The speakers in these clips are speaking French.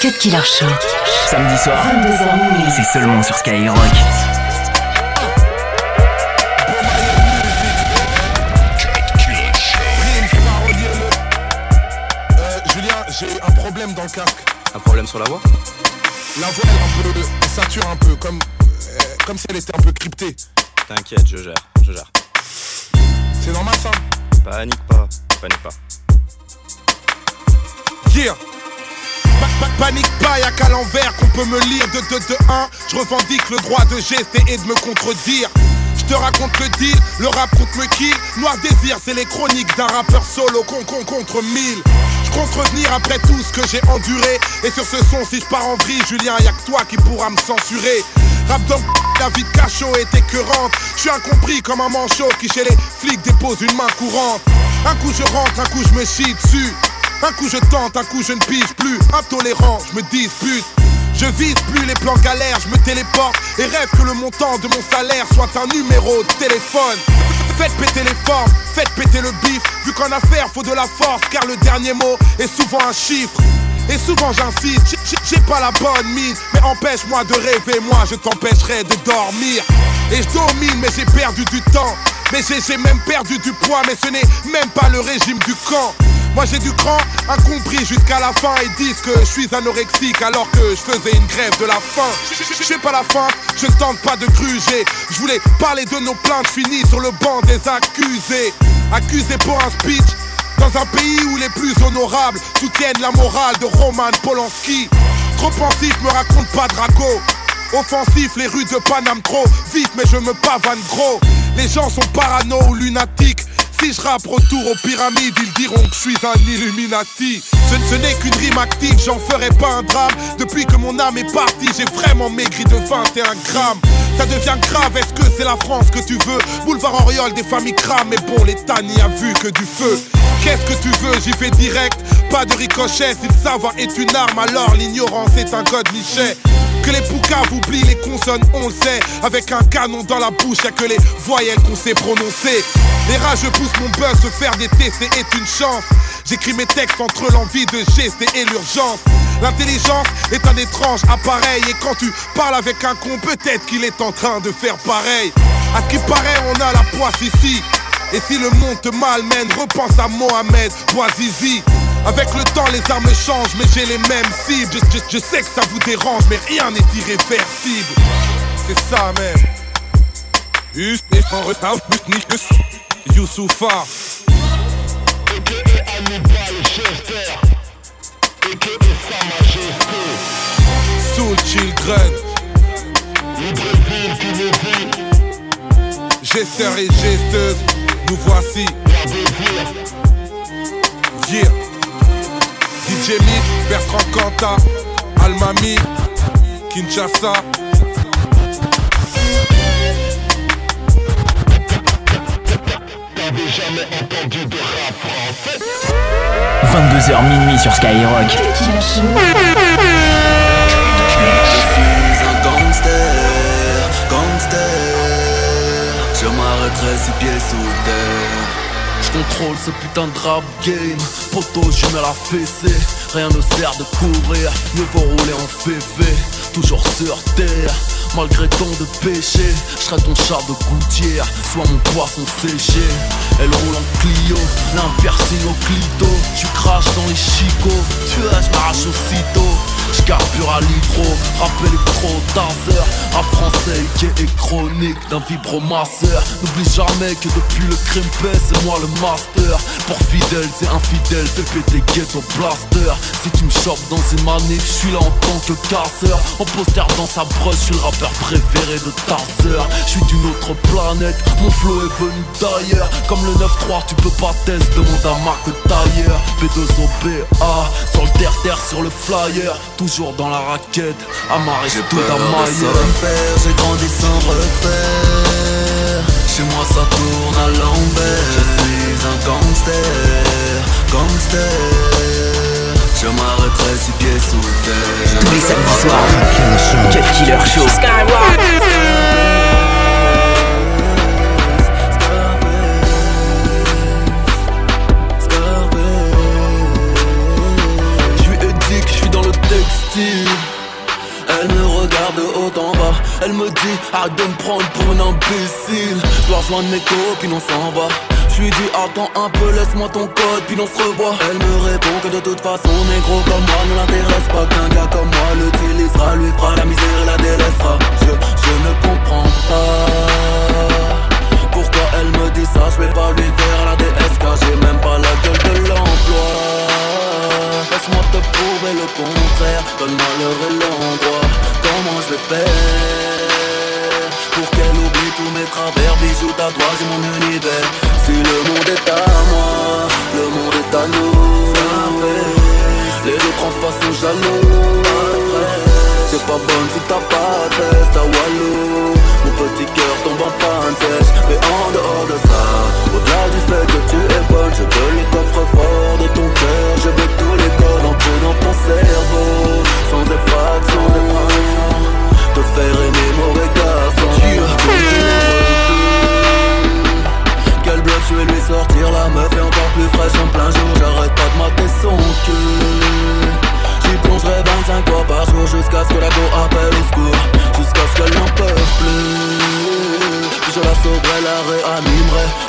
Cut Killer Show. Samedi soir, 22h minuit. c'est seulement sur Skyrock. Euh, Julien, j'ai un problème dans le casque. Un problème sur la voix? La voix, elle, un peu, elle sature un peu, comme, euh, comme si elle était un peu cryptée. T'inquiète, je gère, je gère. C'est normal ça? Panique pas, panique pas. Yeah Panique pas, y'a qu'à l'envers qu'on peut me lire. De 2 de 1 Je revendique le droit de gester et de me contredire. Je te raconte le deal, le rap contre me kill. Noir désir, c'est les chroniques d'un rappeur solo con con contre mille. Je compte revenir après tout ce que j'ai enduré. Et sur ce son, si je pars en vrille, Julien, y'a que toi qui pourra me censurer. Rap dans la vie de cachot est écœurante Je suis incompris comme un manchot qui chez les flics dépose une main courante. Un coup je rentre, un coup je me chie dessus un coup je tente, un coup je ne pige plus. Intolérant, je me dispute. Je vise plus les plans galères, je me téléporte. Et rêve que le montant de mon salaire soit un numéro de téléphone. Faites péter les formes, faites péter le bif. Vu qu'en affaire faut de la force Car le dernier mot est souvent un chiffre. Et souvent j'insiste, j'ai- pas la bonne mine. Mais empêche-moi de rêver, moi je t'empêcherai de dormir. Et je domine mais j'ai perdu du temps. Mais j'ai même perdu du poids. Mais ce n'est même pas le régime du camp moi j'ai du cran, incompris jusqu'à la fin. Ils disent que je suis anorexique alors que je faisais une grève de la faim. Je pas la fin, je ne tente pas de gruger. Je voulais parler de nos plaintes finies sur le banc des accusés. Accusés pour un speech dans un pays où les plus honorables soutiennent la morale de Roman Polanski. Trop pensif, me raconte pas Draco Offensif, les rues de Paname trop vite mais je me pavane gros. Les gens sont parano ou lunatiques si je rappe retour aux pyramides, ils diront que je suis un Illuminati. Ce, ce n'est qu'une rime active, j'en ferai pas un drame. Depuis que mon âme est partie, j'ai vraiment maigri de 21 grammes. Ça devient grave, est-ce que c'est la France que tu veux? Boulevard Oriol, des familles crament, mais bon, l'État n'y a vu que du feu. Qu'est-ce que tu veux? J'y vais direct, pas de ricochet. Si le savoir est une arme, alors l'ignorance est un code nichet. Que les poucaves oublient les consonnes, on le sait. Avec un canon dans la bouche, y'a que les voyelles qu'on sait prononcer. Les rageux poussent mon buzz, se faire détester est une chance. J'écris mes textes entre l'envie de gester et l'urgence. L'intelligence est un étrange appareil. Et quand tu parles avec un con, peut-être qu'il est en train de faire pareil. À qui paraît, on a la poisse ici. Et si le monde te malmène, repense à Mohamed Bouazizi. Avec le temps, les armes changent, mais j'ai les mêmes cibles. Je, je- je sais que ça vous dérange, mais rien n'est irréversible. C'est ça même. Juste et en retard, juste nicht es- Youssoufa. Soul Children. Gesteur et gesteuse, nous voici. Yeah. DJ Myth, Bertrand Cantat, Almami, Kinshasa. T'avais jamais entendu de rap français 22h minuit sur Skyrock. Je suis un gangster, gangster. Je m'arrêterai six pieds sous terre. Contrôle ce putain de rap game. Poto, je mets la fessée. Rien ne sert de courir, mieux vaut rouler en févé. Toujours sur terre, malgré tant de péchés. Je serai ton char de gouttière, soit mon poisson séché. Elle roule en Clio, l'impersine au clito. Tu craches dans les chicots, tu vois, je aussitôt. Je carbure à l'hydro, rap électro, taser Rap français qui est chronique d'un vibromasseur. N'oublie jamais que depuis le crime c'est moi le master. Pour fidèles et infidèles, fais péter ghetto blaster. Si tu me chopes dans une manif, je suis là en tant que casseur. En poster dans sa brosse, je suis le rappeur préféré de ta d'une autre planète, mon flow est venu d'ailleurs. Comme le 9-3, tu peux pas test, demande à Marc Tailleur. B2OBA, sur le terre-terre, sur le flyer. Toujours dans la raquette, amarré J'ai tout à repère, j'ai grandi sans repère. Chez moi ça tourne à l'envers. Je suis un gangster, gangster. Je m'arrêterai six pieds sous terre. Tous les samedis soirs. Cut Killer Show. Arrête de me prendre pour un imbécile. Dois rejoindre mes copines on s'en va. Je lui dis attends un peu laisse-moi ton code puis on se revoit. Elle me répond que de toute façon négro comme moi ne l'intéresse pas Qu'un gars comme moi l'utilisera Lui fera la misère et la délaissera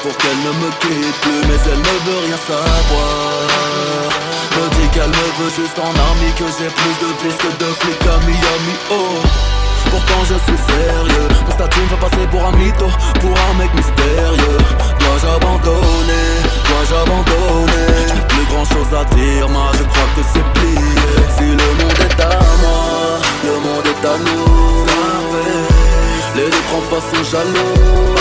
Pour qu'elle ne me quitte plus Mais elle ne veut rien savoir. Me dit qu'elle me veut juste en armée Que j'ai plus de fils que de flics à Miami Oh Pourtant je suis sérieux Mon statut me fait passer pour un mytho Pour un mec mystérieux. Dois-je abandonner Dois-je abandonner? Plus grand chose à dire Moi je crois que c'est plié. Si le monde est à moi Le monde est à nous. Les deux en face sont jaloux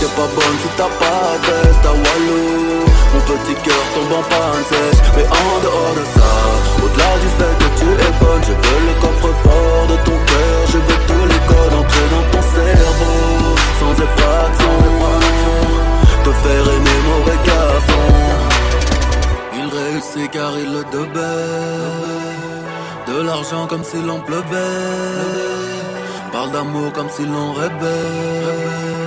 T'es pas bonne si t'as pas de test à Mon petit cœur tombe en panne sèche Mais en dehors de ça Au-delà du fait que tu es bonne Je veux le coffre fort de ton cœur Je veux tous les codes entrer dans ton cerveau. Sans effraction Te faire aimer mauvais garçon. Il réussit car il le devait. De l'argent comme s'il en pleuvait. Parle d'amour comme s'il en rêvait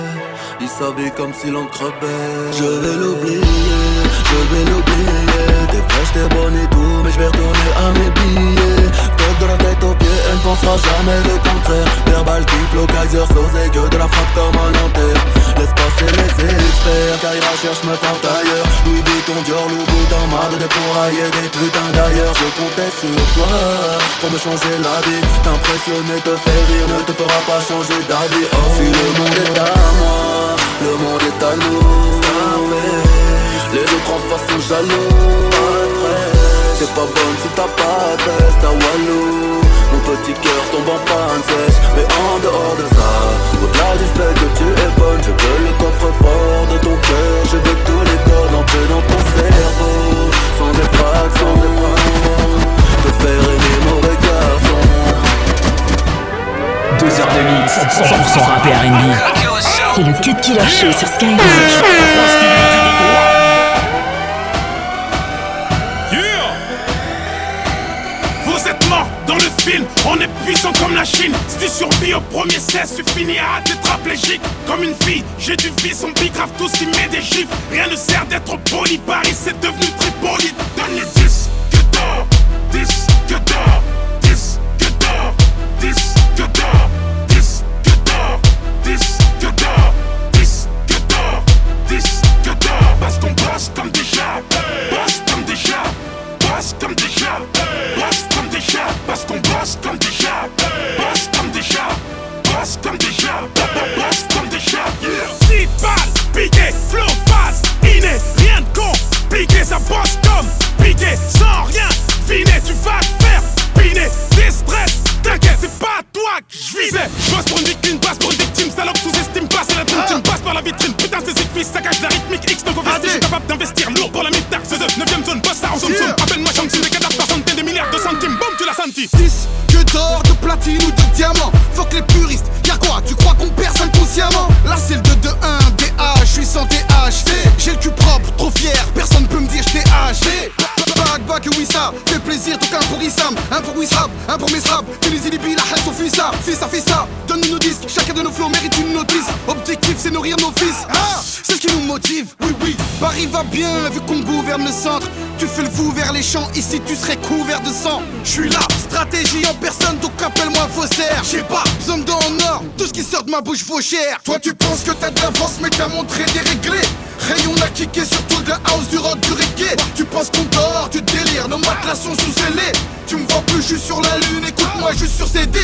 il savait comme s'il en crevait Je vais l'oublier, je vais l'oublier. T'es fraîche, t'es bonne et tout Mais je vais retourner à mes billets De la tête aux pieds, elle ne pensera jamais le contraire Verbal flow, Kaiser, sauce que de la frappe comme un enterre Laisse passer les experts Car ils recherchent me porte ailleurs Louis Vuitton, Dior, en marre de dépourailler des putains d'ailleurs. Je comptais sur toi pour me changer la vie. T'impressionner, te faire rire ne te fera pas changer d'avis. Oh, si le monde est à moi le monde est à nous. Les autres en face sont jaloux C'est pas bonne si t'as pas de test à Walou Mon petit cœur tombe en panne sèche Mais en dehors de ça. Au-delà du fait que tu es bonne Je veux le coffre fort de ton cœur. Je veux tous les corps entrer dans ton cerveau. Sans effraction Te faire aimer mauvais garçon Deux heures de mix, 100% rap et R&B. C'est le Cut Killer Show sur Skyrock. Si tu survis au premier cesse, tu finis à tétraplégique. Comme une fille, j'ai du vice, on bicrave tous qui met des gifs. Rien ne sert d'être poli, Paris c'est devenu. Donne compliqué, ça bosse comme piqué, sans rien, finé, tu vas te faire piner, stress, t'inquiète, c'est pas toi que je visais. Bosse pour une victime, passe pour une victime, salope sous-estime, passe à la dream team, passe par la vitrine, putain c'est sick fils, ça cache la rythmique X, donc je suis capable d'investir lourd pour la miftar, ce 9ème zone, boss ça en somme somme, appelle-moi Shamsi, des cadavres par centaines, des milliards de centimes, boum, tu l'as senti. 10 que d'or, de platine ou de diamant. Fuck les puristes, y'a quoi? Tu crois qu'on perce inconsciemment Là c'est le 2 2 1 DH, je suis sans. J'ai le cul ça fait plaisir donc un pour Issam, un pour Wissab, un pour Mesrab. Tunisie, Libye, la fils à, fils à. Donne-nous nos disques, chacun de nos flots mérite une notice. Objectif, c'est nourrir nos fils. Ah, qui nous motive. Oui, oui. Paris va bien, vu qu'on gouverne le centre. Tu fais le fou vers les champs, ici tu serais couvert de sang. Je suis là, stratégie en personne, donc appelle-moi faussaire. J'ai pas besoin de en or, tout ce qui sort de ma bouche vaut cher. Toi tu penses que t'as de l'avance, mais t'as montré déréglé. Rayon a kické sur tout de la house, du rock, du reggae. Tu penses qu'on dort, tu délires, nos matelas sont sous scellés. Tu me vois plus, je suis sur la lune, écoute-moi, je suis sur CD.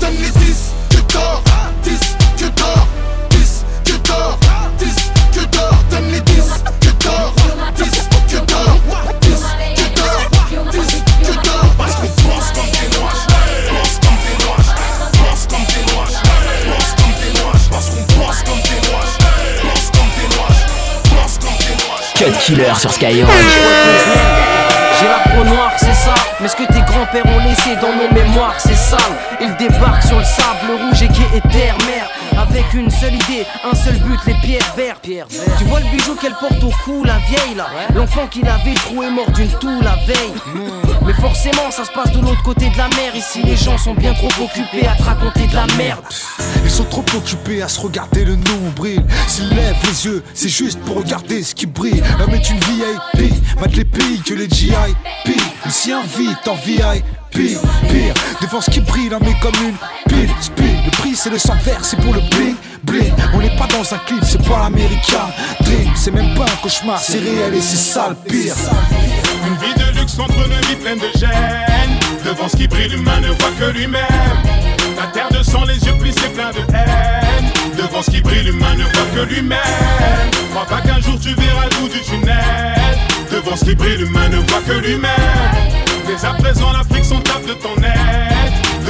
Donne les 10, tu dors, 10, tu dors, 10, tu dors, 10, tu dors, donne les 10, tu dors, 10, tu dors, 10, tu dors, 10, tu dors. Parce qu'on pense comme des noirs, pense comme des noirs, pense comme des noirs, pense comme des noirs, parce qu'on pense comme des noirs, pense comme des noirs, pense comme des noirs. Cut Killer sur Skyrock. J'ai la peau noire, c'est ça. Mais ce que tes grands-pères ont laissé dans nos mémoires, c'est sale. Ils débarquent sur le sable rouge et gai et terre, mère. Avec une seule idée, un seul but, les pierres vertes. Tu vois le bijou qu'elle porte au cou, la vieille là. L'enfant qui l'avait troué mort d'une toux la veille. Mais forcément, ça se passe de l'autre côté de la mer. Ici, les gens sont bien trop occupés à te raconter de la merde. Ils sont trop occupés à se regarder le nombril. S'ils lèvent les yeux, c'est juste pour regarder ce qui brille. L'homme est une VIP, mate les pays que les GIP. Ils s'y invitent en VIP. Pire, devant ce qui brille, l'homme est comme une pile. Speed, le prix c'est le sang vert, c'est pour le bling. Bling, on n'est pas dans un clip, c'est pas l'américain. Dream, c'est même pas un cauchemar, c'est réel et c'est sale pire. Une vie de luxe contre une vie pleine de gêne. Devant ce qui brille, l'humain ne voit que lui-même. La terre de sang, les yeux plissés pleins de haine. Devant ce qui brille, l'humain ne voit que lui-même. Crois pas qu'un jour tu verras le bout du tunnel. Devant ce qui brille, l'humain ne voit que lui-même. Dès à présent, l'Afrique s'en tape de ton aide.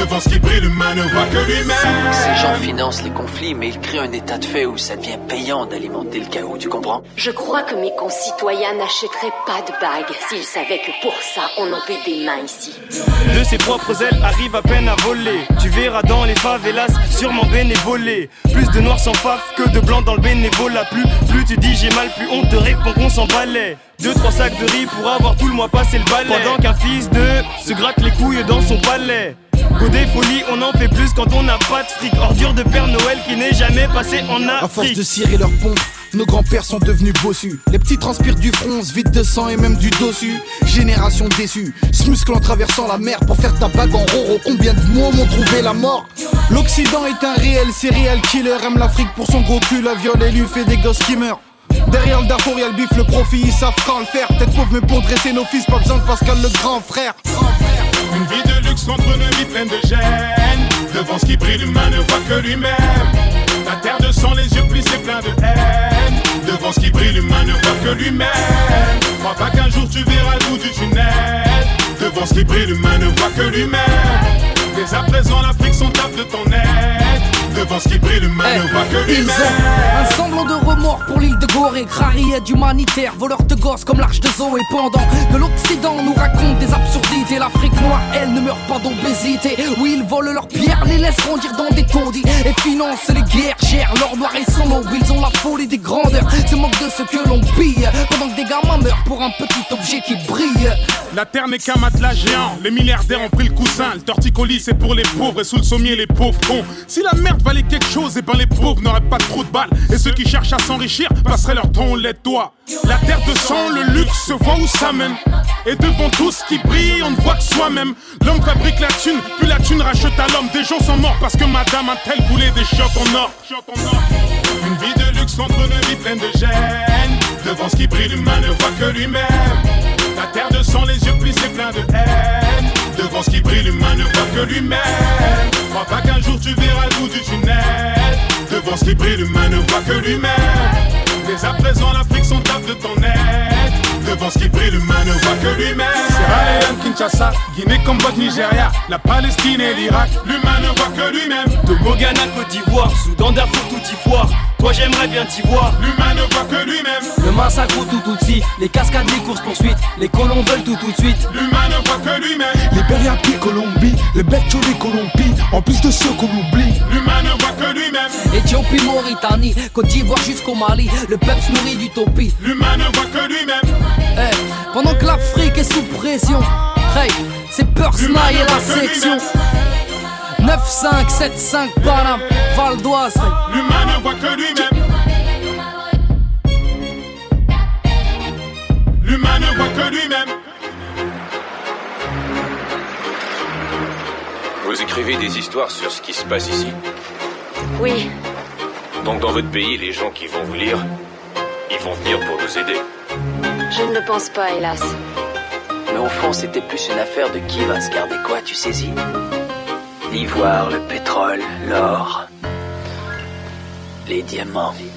Devant ce qui brille, l'humain ne voit que lui-même. Ces gens financent les conflits, mais ils créent un état de fait où ça devient payant d'alimenter le chaos, tu comprends? Je crois que mes concitoyens n'achèteraient pas de bagues s'ils savaient que pour ça, on en paie des mains ici. De ses propres ailes arrive à peine à voler. Tu verras dans les favelas, sûrement bénévolé. Plus de noirs sans faf que de blancs dans le bénévolat. Plus, plus tu dis j'ai mal, plus on te répond qu'on s'en balait. Deux, trois sacs de riz pour avoir tout le mois passé le balai. Pendant qu'un fils de se gratte les couilles dans son palais. Godé folie, on en fait plus quand on n'a pas de fric. Ordure de Père Noël qui n'est jamais passé en À force Afrique. de cirer leurs pompes, nos grands-pères sont devenus bossus. Les petits transpirent du front, vident de sang et même du dossu. Génération déçue, se muscle en traversant la mer pour faire ta bague en roro. Combien de mots m'ont trouvé la mort? L'Occident est un réel serial killer. Aime l'Afrique pour son gros cul, la viole et lui fait des gosses qui meurent. Derrière le Darfour, y'a le bif, le profit, ils savent quand le faire. Tête pauvre, mais pour dresser nos fils, pas besoin de Pascal le grand frère. Une vie de luxe contre une vie pleine de gêne. Devant ce qui brille, l'humain ne voit que lui-même. La terre de sang, les yeux plissés pleins de haine. Devant ce qui brille, l'humain ne voit que lui-même. Crois pas qu'un jour tu verras le du tunnel. Devant ce qui brille, l'humain ne voit que lui-même. Dès à présent, l'Afrique s'en tape de ton aide. Devant ce qui brille, l'humain ne voit que Ils lui-même. ont un semblant de remords pour l'île de Gorée, crariette humanitaire, voleurs de gosses comme l'arche de Zoé. Pendant que l'Occident nous raconte des absurdités, l'Afrique noire, elle ne meurt pas d'obésité. Oui, ils volent leurs pierres, les laissent grandir dans des taudis et financent les guerres, gèrent l'or noir et son eau. Ils ont la folie des grandeurs, se moquent de ce que l'on pille. Pendant que des gamins meurent pour un petit objet qui brille. La terre n'est qu'un matelas géant. Les milliardaires ont pris le coussin. Le torticolis c'est pour les pauvres et sous le sommier les pauvres cons. Si la merde valait quelque chose, et ben les pauvres n'auraient pas trop de balles. Et ceux qui cherchent à s'enrichir passeraient leur temps au lait de doigt. La terre de sang, le luxe se voit où ça mène. Et devant tout ce qui brille, on ne voit que soi-même. L'homme fabrique la thune, puis la thune rachète à l'homme. Des gens sont morts parce que madame un tel voulait des shots en or. Une vie de luxe contre une vie pleine de gêne. Devant ce qui brille, l'humain ne voit que lui-même. La terre de sang, les yeux plissés pleins de haine. Devant ce qui brille, l'humain ne voit que lui-même. Crois pas qu'un jour tu verras le bout du tunnel. Devant ce qui brille, l'humain ne voit que lui-même. Dès à présent, l'Afrique s'en tape de ton aide. Devant ce qui brille, l'humain ne voit que lui-même. Sierra Leone, Kinshasa, Guinée, Cambodge, Nigeria, la Palestine et l'Irak. L'humain ne voit que lui-même. Togo, Ghana, Côte d'Ivoire, Soudan, Darfour, tout y voir. Toi j'aimerais bien t'y voir. L'humain ne voit que lui-même. Le massacre tout tout suite, les cascades, les courses poursuites, les colons veulent tout tout de suite. L'humain ne voit que lui-même. Libéria, Colombie, les bêtes les Colombie, en plus de ceux qu'on oublie. L'humain ne voit que lui-même. Éthiopie, Mauritanie, Côte d'Ivoire jusqu'au Mali, le peuple se nourrit d'utopie. L'humain ne voit que lui-même. Eh, pendant que l'Afrique est sous pression, Hey, c'est Persnay et la section 9575 Panam, Val d'Oise. L'humain ne voit que lui-même. L'humain ne voit que lui-même. Vous écrivez des histoires sur ce qui se passe ici Oui, Donc dans votre pays, les gens qui vont vous lire, ils vont venir pour nous aider. je ne le pense pas, hélas. Mais au fond, c'était plus une affaire de qui va se garder quoi, tu saisis L'ivoire, le pétrole, l'or, les diamants. Les diamants.